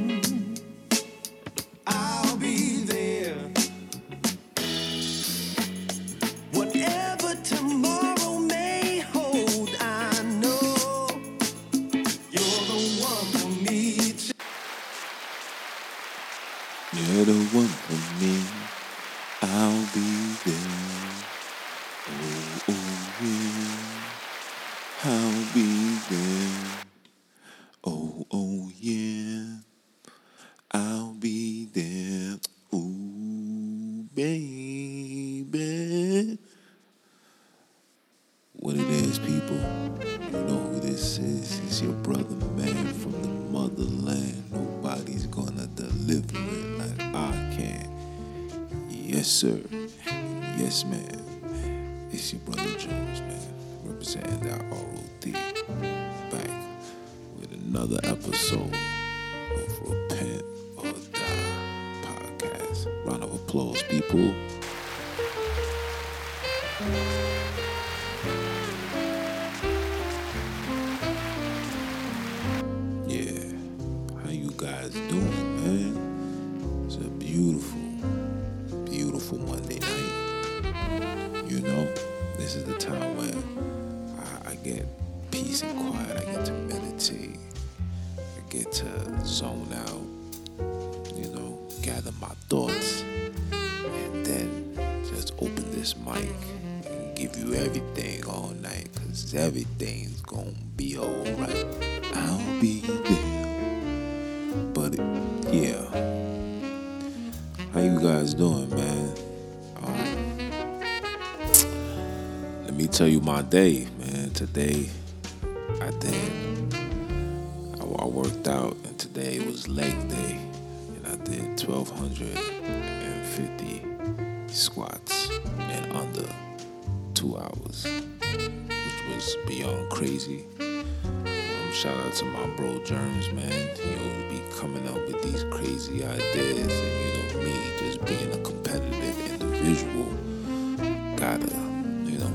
me. Jones, man. Representing that ROD. Back with another episode of Repent or Die podcast. Round of applause, people. Guys doing, man? Um, let me tell you my day, man. Today I did. I, I worked out, and today was leg day, and I did 1,250 squats in under two hours, which was beyond crazy. Shout out to my bro Germs, man. He always be coming up with these crazy ideas, and you know me, just being a competitive individual, gotta, you know,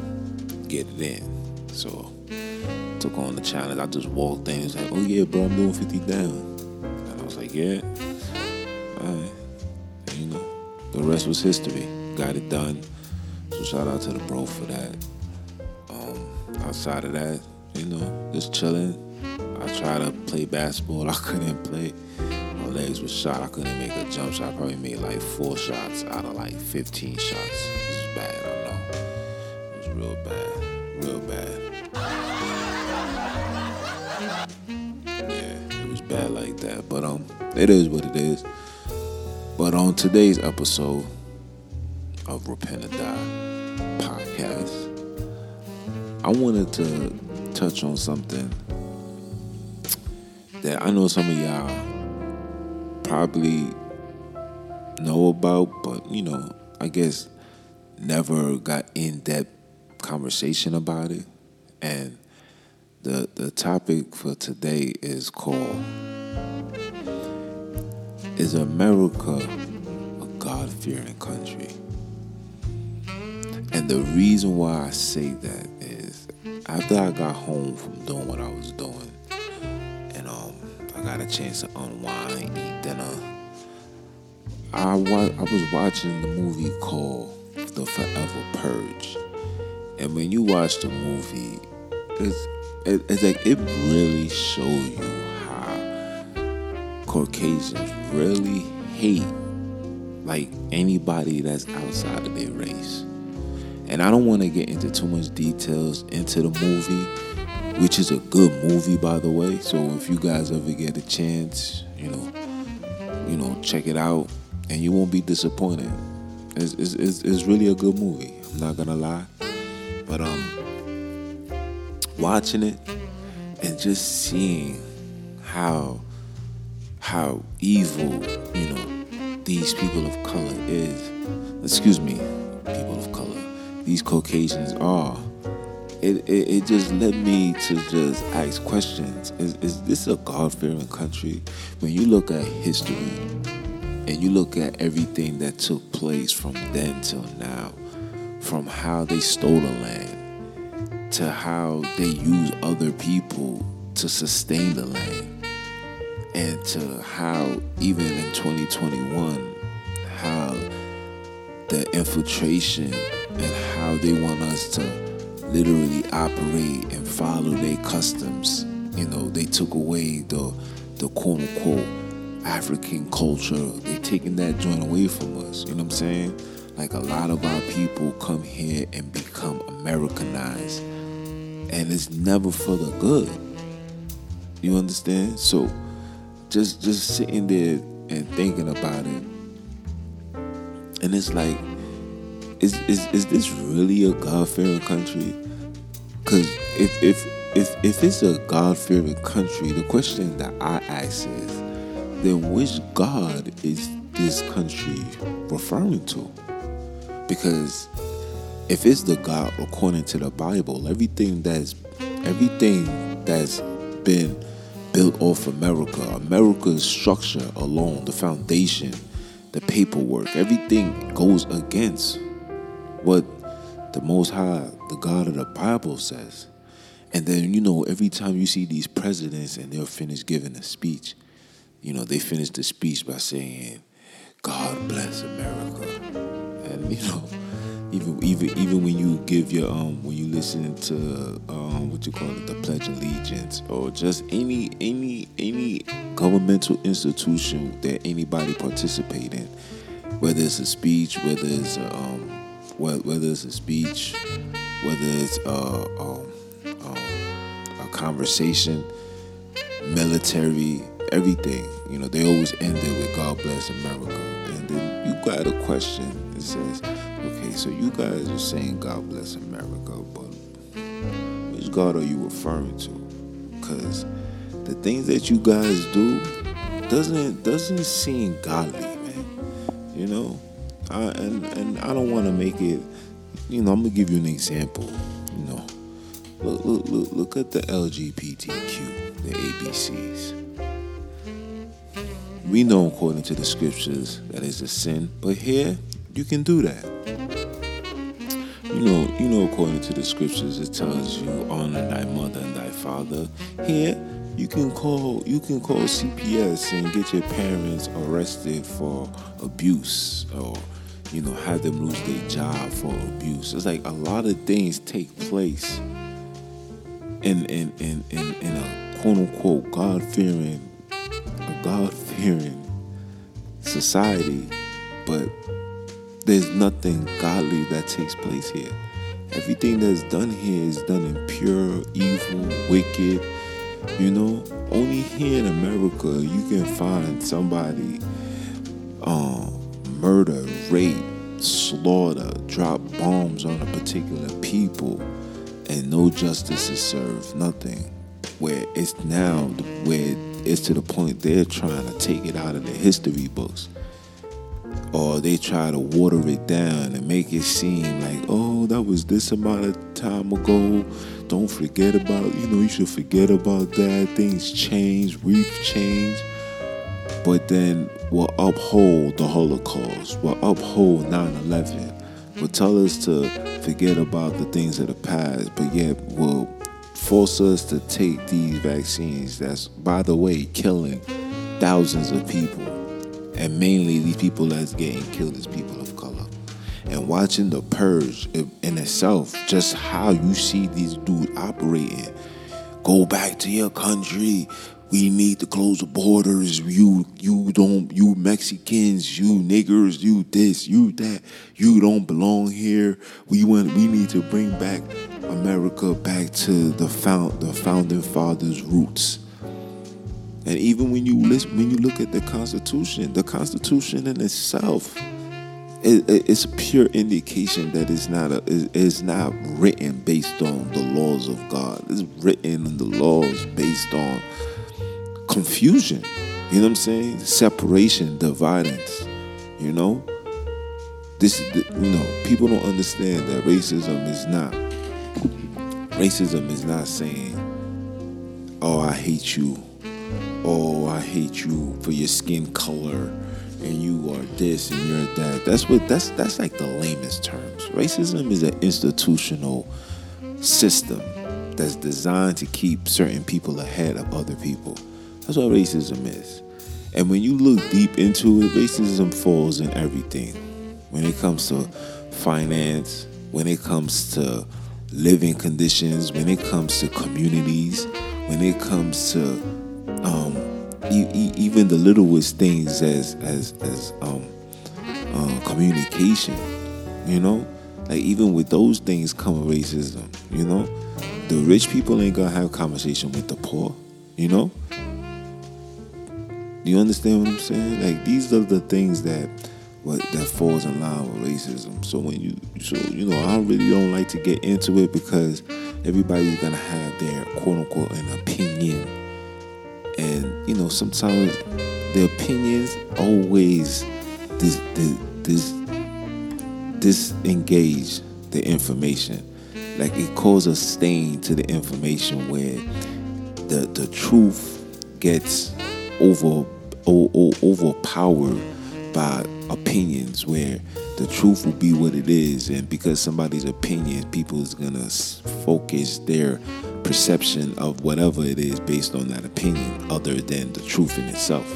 get it in. So took on the challenge. I just walked in. He's like, "Oh yeah, bro, I'm doing 50 down," and I was like, "Yeah, all right." And, you know, the rest was history. Got it done. So shout out to the bro for that. Um, outside of that, you know, just chilling. I tried to play basketball. I couldn't play. My legs were shot. I couldn't make a jump shot. I probably made like four shots out of like 15 shots. It was bad. I know. It was real bad. Real bad. Yeah, it was bad like that. But um, it is what it is. But on today's episode of Repent or Die podcast, I wanted to touch on something that I know some of y'all probably know about, but you know, I guess never got in depth conversation about it. And the the topic for today is called Is America a God fearing country? And the reason why I say that is after I got home from doing what I was doing I got a chance to unwind, eat dinner. I wa- I was watching the movie called The Forever Purge. And when you watch the movie, it's it, it's like it really shows you how Caucasians really hate like anybody that's outside of their race. And I don't want to get into too much details into the movie, which is a good movie by the way. So if you guys ever get a chance, you know, you know, check it out, and you won't be disappointed. It's it's, it's, it's really a good movie. I'm not gonna lie, but um, watching it, and just seeing how how evil, you know, these people of color is. Excuse me, people of color. These Caucasians are. It, it, it just led me to just ask questions. Is, is this a God fearing country? When you look at history and you look at everything that took place from then till now, from how they stole the land to how they use other people to sustain the land and to how even in 2021 how the infiltration and how they want us to literally operate and follow their customs. You know they took away the the quote unquote african culture. They taking that joint away from us you know what i'm saying? Like a lot of our people come here and become americanized. And it's never for the good. You understand? So just just sitting there and thinking about it. And it's like is is, is this really a god-fearing country because if if if if it's a god-fearing country the question that i ask is then which god is this country referring to because if it's the god according to the bible everything that's everything that's been built off America. America's structure alone, the foundation, the paperwork, everything goes against what the Most High, the God of the Bible says. And then, you know, every time you see these presidents and they'll finish giving a speech, you know, they finish the speech by saying, God bless America. And, you know, even even even when you give your um when you listen to um what you call it the pledge of allegiance or just any any any governmental institution that anybody participate in whether it's a speech whether it's um whether it's a speech whether it's a, um, um, a conversation military everything you know they always end it with god bless america and then you got a question that says Okay, so you guys are saying God bless America, but which God are you referring to? Because the things that you guys do doesn't doesn't seem godly, man. You know, I, and and I don't want to make it. You know, I'm gonna give you an example. You know, look look look, look at the LGBTQ, the ABCs. We know according to the scriptures that is a sin, but here you can do that. You know, you know, according to the scriptures, it tells you honor thy mother and thy father. Here, you can call you can call CPS and get your parents arrested for abuse or you know have them lose their job for abuse. It's like a lot of things take place in in in in, in a quote unquote God fearing a God fearing society, but there's nothing godly that takes place here. Everything that's done here is done in pure evil, wicked. You know, only here in America you can find somebody um, murder, rape, slaughter, drop bombs on a particular people, and no justice is served. Nothing. Where it's now, where it's to the point they're trying to take it out of the history books or they try to water it down and make it seem like, oh, that was this amount of time ago. Don't forget about, you know, you should forget about that. Things change, we've changed. But then we'll uphold the Holocaust, we'll uphold 9 11, will tell us to forget about the things of the past, but yet will force us to take these vaccines that's, by the way, killing thousands of people and mainly these people that's getting killed is people of color. And watching the purge in itself, just how you see these dudes operating. Go back to your country. We need to close the borders. You you don't you Mexicans, you niggers, you this, you that. You don't belong here. We want we need to bring back America back to the found the founding fathers' roots. And even when you listen, when you look at the Constitution, the Constitution in itself it, it, it's a pure indication that it's not a it, it's not written based on the laws of God. It's written in the laws based on confusion. You know what I'm saying? Separation, dividance. You know, this you know people don't understand that racism is not racism is not saying, "Oh, I hate you," "Oh, I hate you for your skin color." and you are this and you're that. That's what that's that's like the lamest terms. Racism is an institutional system that's designed to keep certain people ahead of other people. That's what racism is. And when you look deep into it, racism falls in everything. When it comes to finance, when it comes to living conditions, when it comes to communities, when it comes to um, e- e- even the littlest things as as as um, uh, communication, you know, like even with those things come racism. You know, the rich people ain't gonna have conversation with the poor. You know, do you understand what I'm saying? Like these are the things that what that falls in line with racism. So when you so you know I really don't like to get into it because everybody's gonna have their quote unquote an opinion and you know sometimes the opinions always dis, dis, disengage the information like it causes a stain to the information where the the truth gets over overpowered by opinions where the truth will be what it is and because somebody's opinion people is gonna focus their perception of whatever it is based on that opinion other than the truth in itself.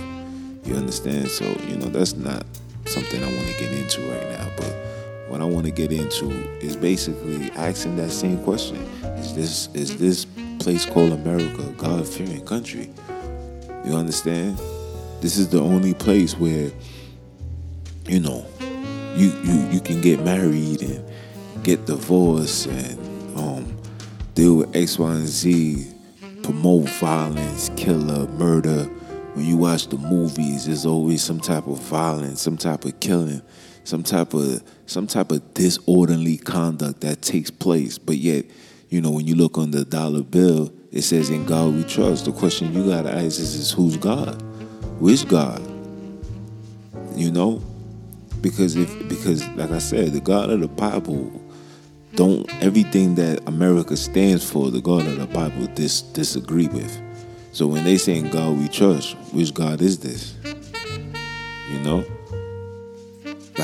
You understand? So, you know, that's not something I want to get into right now, but what I want to get into is basically asking that same question. Is this is this place called America a God-fearing country? You understand? This is the only place where you know, you you you can get married and get divorced and um deal with X, Y, and Z, promote violence, killer, murder. When you watch the movies, there's always some type of violence, some type of killing, some type of some type of disorderly conduct that takes place. But yet, you know, when you look on the dollar bill, it says in God we trust. The question you gotta ask is, is who's God? Which God? You know? Because if because like I said, the God of the Bible don't everything that America stands for, the God of the Bible dis, disagree with. So when they say in God we trust, which God is this? You know?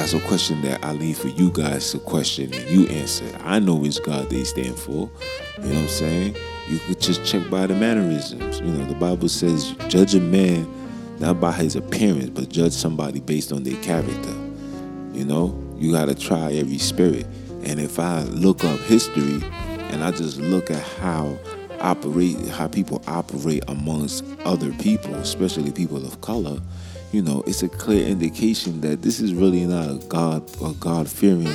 That's a question that I leave for you guys to question and you answer. I know which God they stand for. You know what I'm saying? You could just check by the mannerisms. You know, the Bible says, judge a man not by his appearance, but judge somebody based on their character. You know, you got to try every spirit. And if I look up history and I just look at how operate how people operate amongst other people, especially people of color, you know, it's a clear indication that this is really not a God a God fearing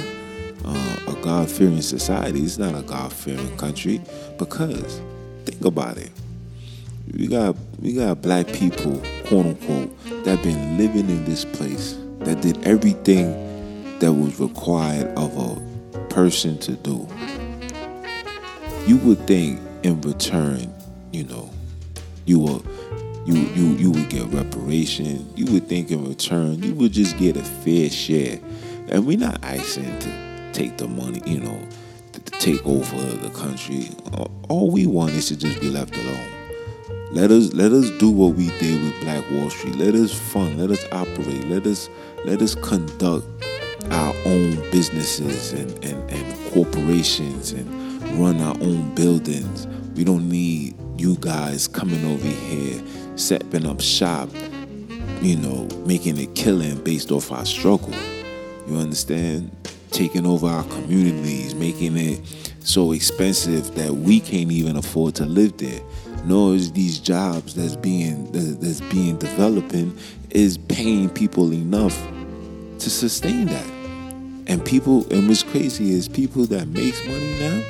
uh, a God fearing society. It's not a God fearing country because think about it. We got we got black people, quote unquote, that been living in this place that did everything that was required of a person to do. You would think in return, you know, you will you you you would get reparation. You would think in return you would just get a fair share. And we're not asking to take the money, you know, to, to take over the country. All we want is to just be left alone. Let us let us do what we did with Black Wall Street. Let us fund. Let us operate. Let us let us conduct our own businesses and, and, and corporations and run our own buildings. We don't need you guys coming over here, setting up shop, you know, making a killing based off our struggle. You understand? Taking over our communities, making it so expensive that we can't even afford to live there. Nor is these jobs that's being that's being developing is paying people enough to sustain that. And people, and what's crazy is people that makes money now,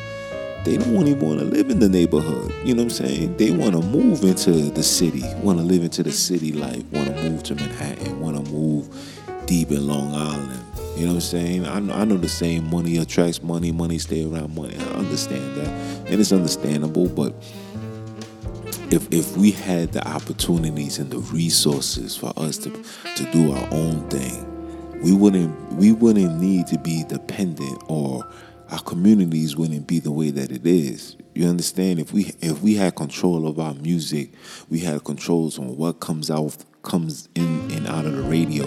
they don't even want to live in the neighborhood. You know what I'm saying? They want to move into the city, want to live into the city life, want to move to Manhattan, want to move deep in Long Island, You know what I'm saying? I know, I know the saying money attracts money, money stay around money. I understand that. And it's understandable, but if if we had the opportunities and the resources for us to to do our own thing, we wouldn't we wouldn't need to be dependent or our communities wouldn't be the way that it is. You understand? If we if we had control of our music, we had controls on what comes out comes in and out of the radio,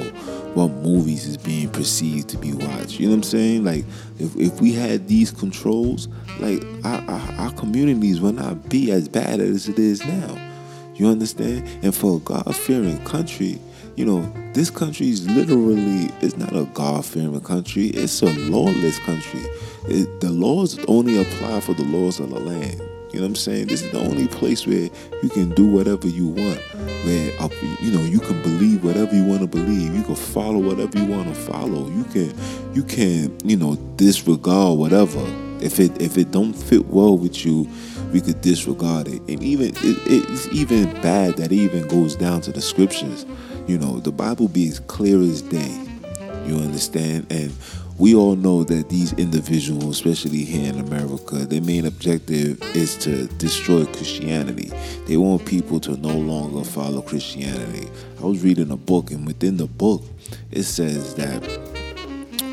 what movies is being perceived to be watched. You know what I'm saying? Like if, if we had these controls, like our, our, our communities would not be as bad as it is now. You understand? And for a God fearing country, you know, this country is literally it's not a God fearing country, it's a lawless country. It, the laws only apply for the laws of the land. You know what I'm saying? This is the only place where you can do whatever you want. Where you know you can believe whatever you want to believe. You can follow whatever you want to follow. You can you can you know disregard whatever. If it if it don't fit well with you, we could disregard it. And even it, it's even bad that it even goes down to the scriptures. You know the Bible be as clear as day. You understand? And we all know that these individuals, especially here in America, their main objective is to destroy Christianity. They want people to no longer follow Christianity. I was reading a book, and within the book, it says that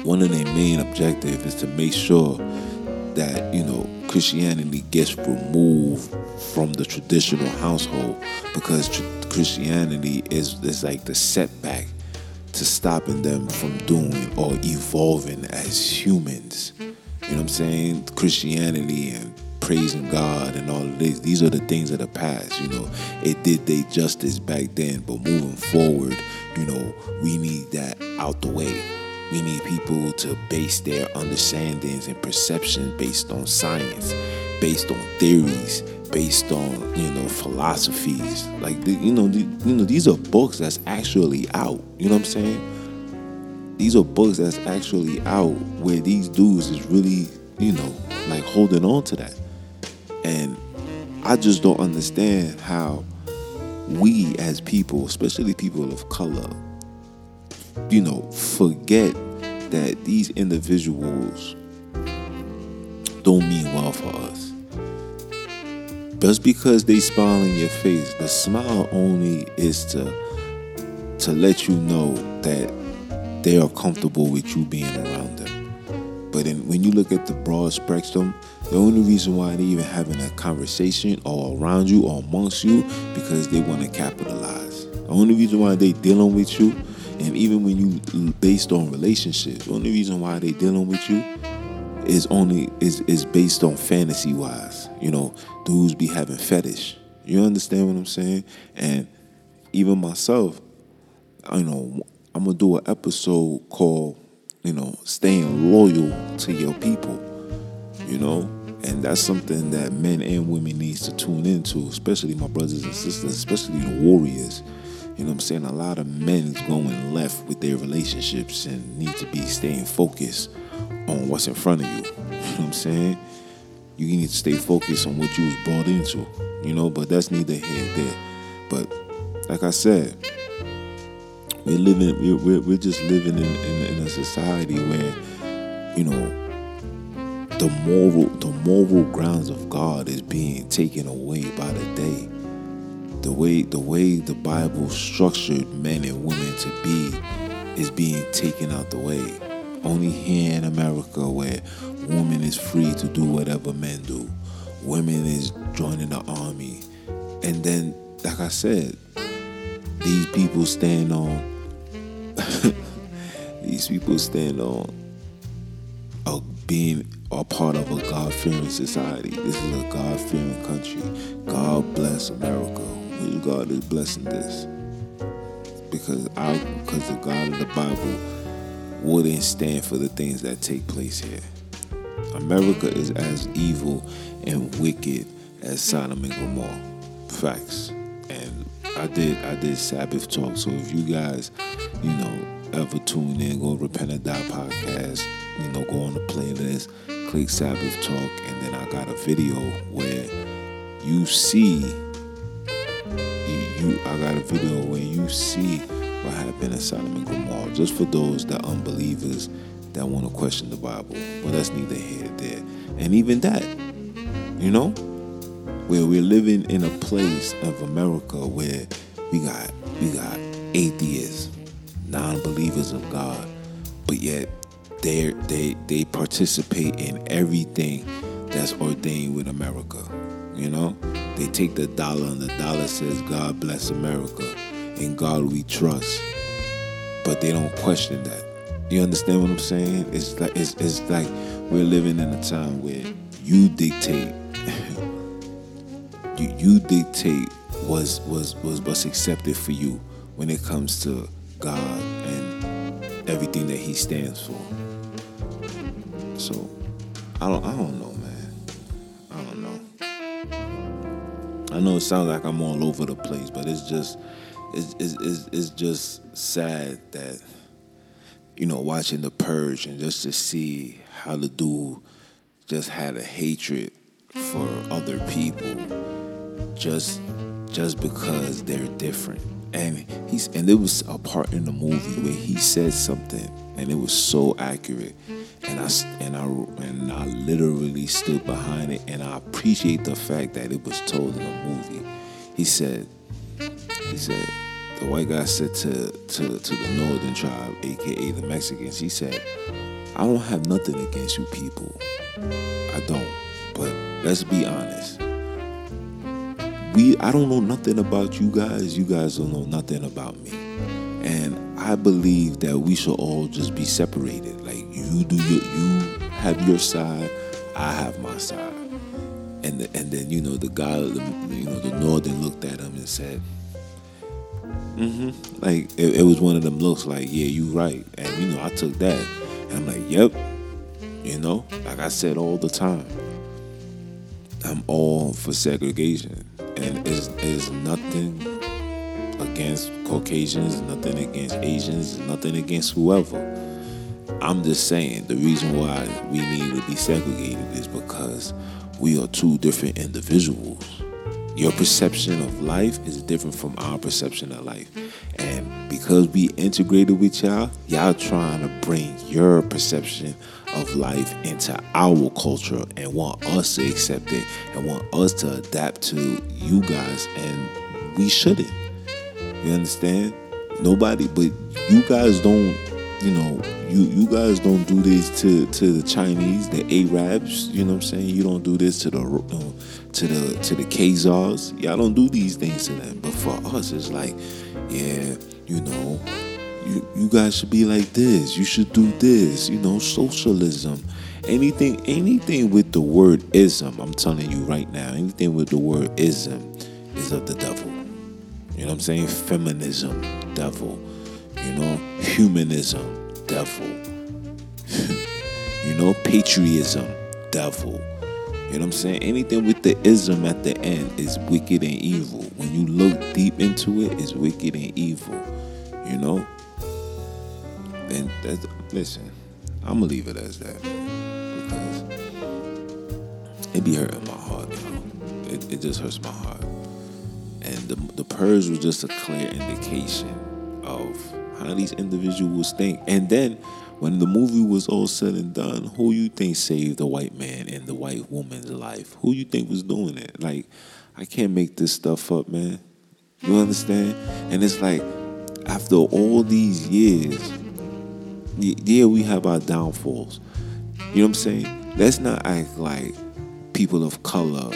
one of their main objectives is to make sure that you know Christianity gets removed from the traditional household because tr- Christianity is is like the setback to stopping them from doing or evolving as humans. You know what I'm saying? Christianity and praising God and all of this. These are the things of the past, you know. It did they justice back then, but moving forward, you know, we need that out the way. We need people to base their understandings and perception based on science, based on theories, based on you know philosophies. Like the, you know, the, you know these are books that's actually out. You know what I'm saying? These are books that's actually out where these dudes is really you know like holding on to that, and I just don't understand how we as people, especially people of color, you know, forget that these individuals don't mean well for us just because they smile in your face, the smile only is to to let you know that they are comfortable with you being around them. But in, when you look at the broad spectrum, the only reason why they're even having a conversation or around you or amongst you because they want to capitalize. The only reason why they dealing with you, and even when you based on relationships, the only reason why they dealing with you is only is is based on fantasy wise. You know, dudes be having fetish. You understand what I'm saying? And even myself, you know, I'm gonna do an episode called, you know, staying loyal to your people. You know, and that's something that men and women needs to tune into, especially my brothers and sisters, especially the warriors. You know what I'm saying? A lot of men going left with their relationships and need to be staying focused on what's in front of you. You know what I'm saying? You need to stay focused on what you was brought into, you know, but that's neither here nor there. But like I said, we're living, we're, we're, we're just living in, in, in a society where, you know, the moral, the moral grounds of God is being taken away by the day. The way, the way the Bible structured men and women to be is being taken out the way only here in America where woman is free to do whatever men do. Women is joining the army. And then, like I said, these people stand on these people stand on being a part of a God fearing society. This is a God fearing country. God bless America. God is blessing this. Because I because the God of the Bible wouldn't stand for the things that take place here. America is as evil and wicked as Sodom and Gomorrah. Facts. And I did I did Sabbath talk. So if you guys, you know, ever tune in, go Repent or Die podcast, you know, go on the playlist, click Sabbath talk, and then I got a video where you see you, I got a video where you see what happened in Sodom and Gomorrah. Just for those that unbelievers that want to question the Bible. Well, that's neither here nor there. And even that, you know, where we're living in a place of America where we got we got atheists, non-believers of God, but yet they they they participate in everything that's ordained with America. You know, they take the dollar and the dollar says God bless America, in God we trust, but they don't question that. You understand what I'm saying? It's like it's, it's like we're living in a time where you dictate you, you dictate was was was what's accepted for you when it comes to God and everything that He stands for. So I don't I don't know, I know it sounds like I'm all over the place, but it's just it's it's, it's, just sad that you know watching the purge and just to see how the dude just had a hatred for other people just just because they're different. And he's and there was a part in the movie where he said something and it was so accurate. And I and I and I literally stood behind it and I appreciate the fact that it was told in a movie. He said he said the white guy said to to to the northern tribe, aka the Mexicans, he said, I don't have nothing against you people. I don't. But let's be honest we I don't know nothing about you guys. You guys don't know nothing about me. And I believe that we should all just be separated. Like you do your you have your side, I have my side. And the, and then you know the guy, the, you know the northern looked at him and said, "Mm-hmm." Like it, it was one of them looks like, "Yeah, you right." And you know I took that, and I'm like, "Yep." You know, like I said all the time, I'm all for segregation and it's, is nothing against Caucasians, nothing against Asians, nothing against whoever. I'm just saying the reason why we need to be segregated is because we are two different individuals. Your perception of life is different from our perception of life. And because we integrated with y'all, y'all trying to bring your perception of life into our culture and want us to accept it and want us to adapt to you guys and we shouldn't. You understand? Nobody but you guys don't you know, you you guys don't do this to to the Chinese, the Arabs. You know what I'm saying? You don't do this to the uh, to the to the Khazars. Y'all don't do these things to them. But for us, it's like, yeah, you know, you, you guys should be like this. You should do this. You know, socialism. Anything, anything with the word ism, I'm telling you right now, anything with the word ism is of the devil. You know what I'm saying? Feminism, devil. You know, humanism, devil. you know, patriotism, devil. You know what I'm saying? Anything with the ism at the end is wicked and evil. When you look deep into it, it's wicked and evil. You know? And that's, listen, I'm gonna leave it as that because it be hurting my heart. You know? it, it just hurts my heart. And the the purge was just a clear indication of how these individuals think. And then when the movie was all said and done, who you think saved the white man and the white woman's life? Who you think was doing it? Like, I can't make this stuff up, man. You understand? And it's like after all these years, yeah, we have our downfalls. You know what I'm saying? Let's not act like people of color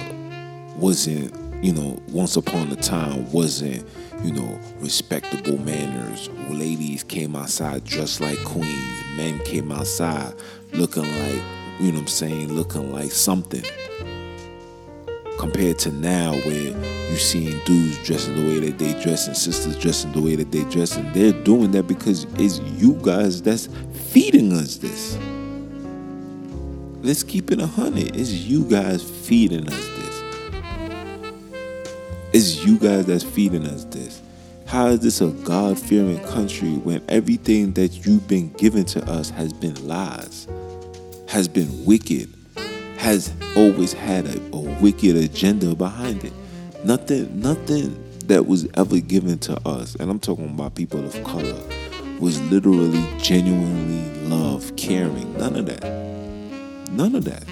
wasn't, you know, once upon a time wasn't, you know, respectable manners. Ladies came outside dressed like queens. Men came outside looking like, you know what I'm saying, looking like something compared to now where you seeing dudes dressing the way that they dress and sisters dressing the way that they dress and they're doing that because it's you guys that's feeding us this let's keep it a hundred it's you guys feeding us this it's you guys that's feeding us this how is this a god-fearing country when everything that you've been given to us has been lies has been wicked has always had a, a wicked agenda behind it. Nothing, nothing that was ever given to us, and I'm talking about people of color, was literally genuinely love, caring. None of that. None of that.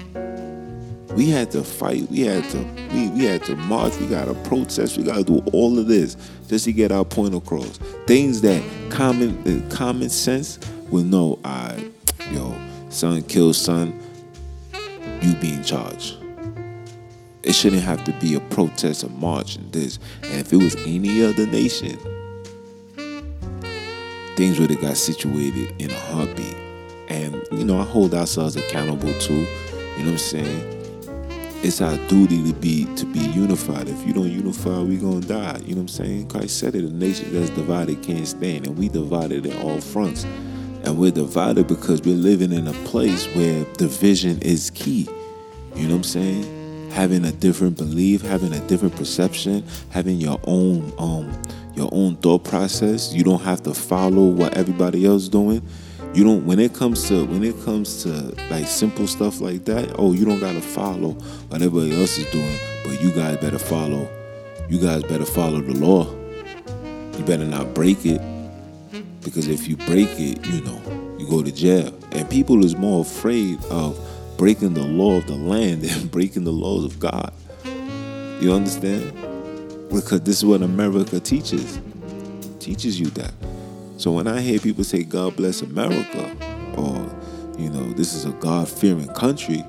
We had to fight. We had to we, we had to march. We got to protest. We got to do all of this just to get our point across. Things that common uh, common sense will know. I, yo, son kills son. You be in charge. It shouldn't have to be a protest, a march, and this. And if it was any other nation, things would have got situated in a heartbeat. And you know, I hold ourselves accountable too. You know what I'm saying? It's our duty to be to be unified. If you don't unify, we gonna die. You know what I'm saying? Christ said it, a nation that's divided can't stand, and we divided in all fronts. And we're divided because we're living in a place where division is key. You know what I'm saying? having a different belief, having a different perception, having your own um your own thought process. You don't have to follow what everybody else doing. You don't when it comes to when it comes to like simple stuff like that, oh, you don't gotta follow what everybody else is doing, but you guys better follow you guys better follow the law. You better not break it. Because if you break it, you know, you go to jail. And people is more afraid of breaking the law of the land than breaking the laws of God. You understand? Because this is what America teaches. Teaches you that. So when I hear people say God bless America or you know, this is a God-fearing country,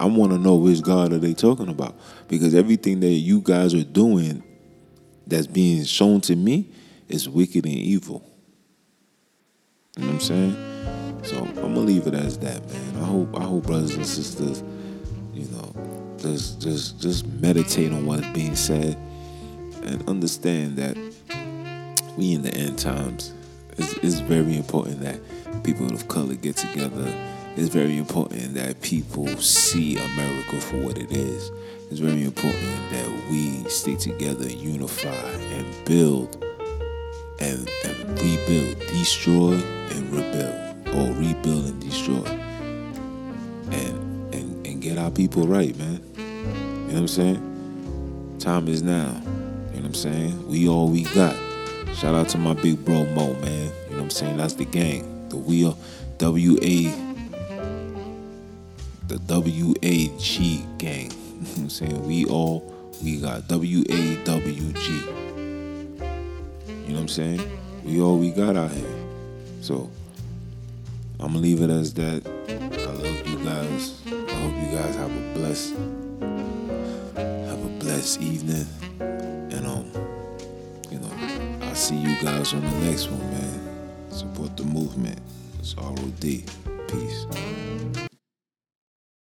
I want to know which God are they talking about? Because everything that you guys are doing that's being shown to me is wicked and evil. You know what I'm saying? So I'm gonna leave it as that, man. I hope I hope brothers and sisters, you know, just just just meditate on what's being said and understand that we in the end times. It's, it's very important that people of color get together. It's very important that people see America for what it is. It's very important that we stay together, unify, and build and, and rebuild, destroy and rebuild or rebuild and destroy. And and and get our people right, man. You know what I'm saying? Time is now. You know what I'm saying? We all we got. Shout out to my big bro Mo, man. You know what I'm saying? That's the gang. The wheel W A the W A G gang. You know what I'm saying? We all we got W A W G. You know what I'm saying? We all we got out here. So I'm gonna leave it as that. I love you guys. I hope you guys have a blessed, have a blessed evening, see you guys on the next one, man. Support the movement. It's ROD. Peace.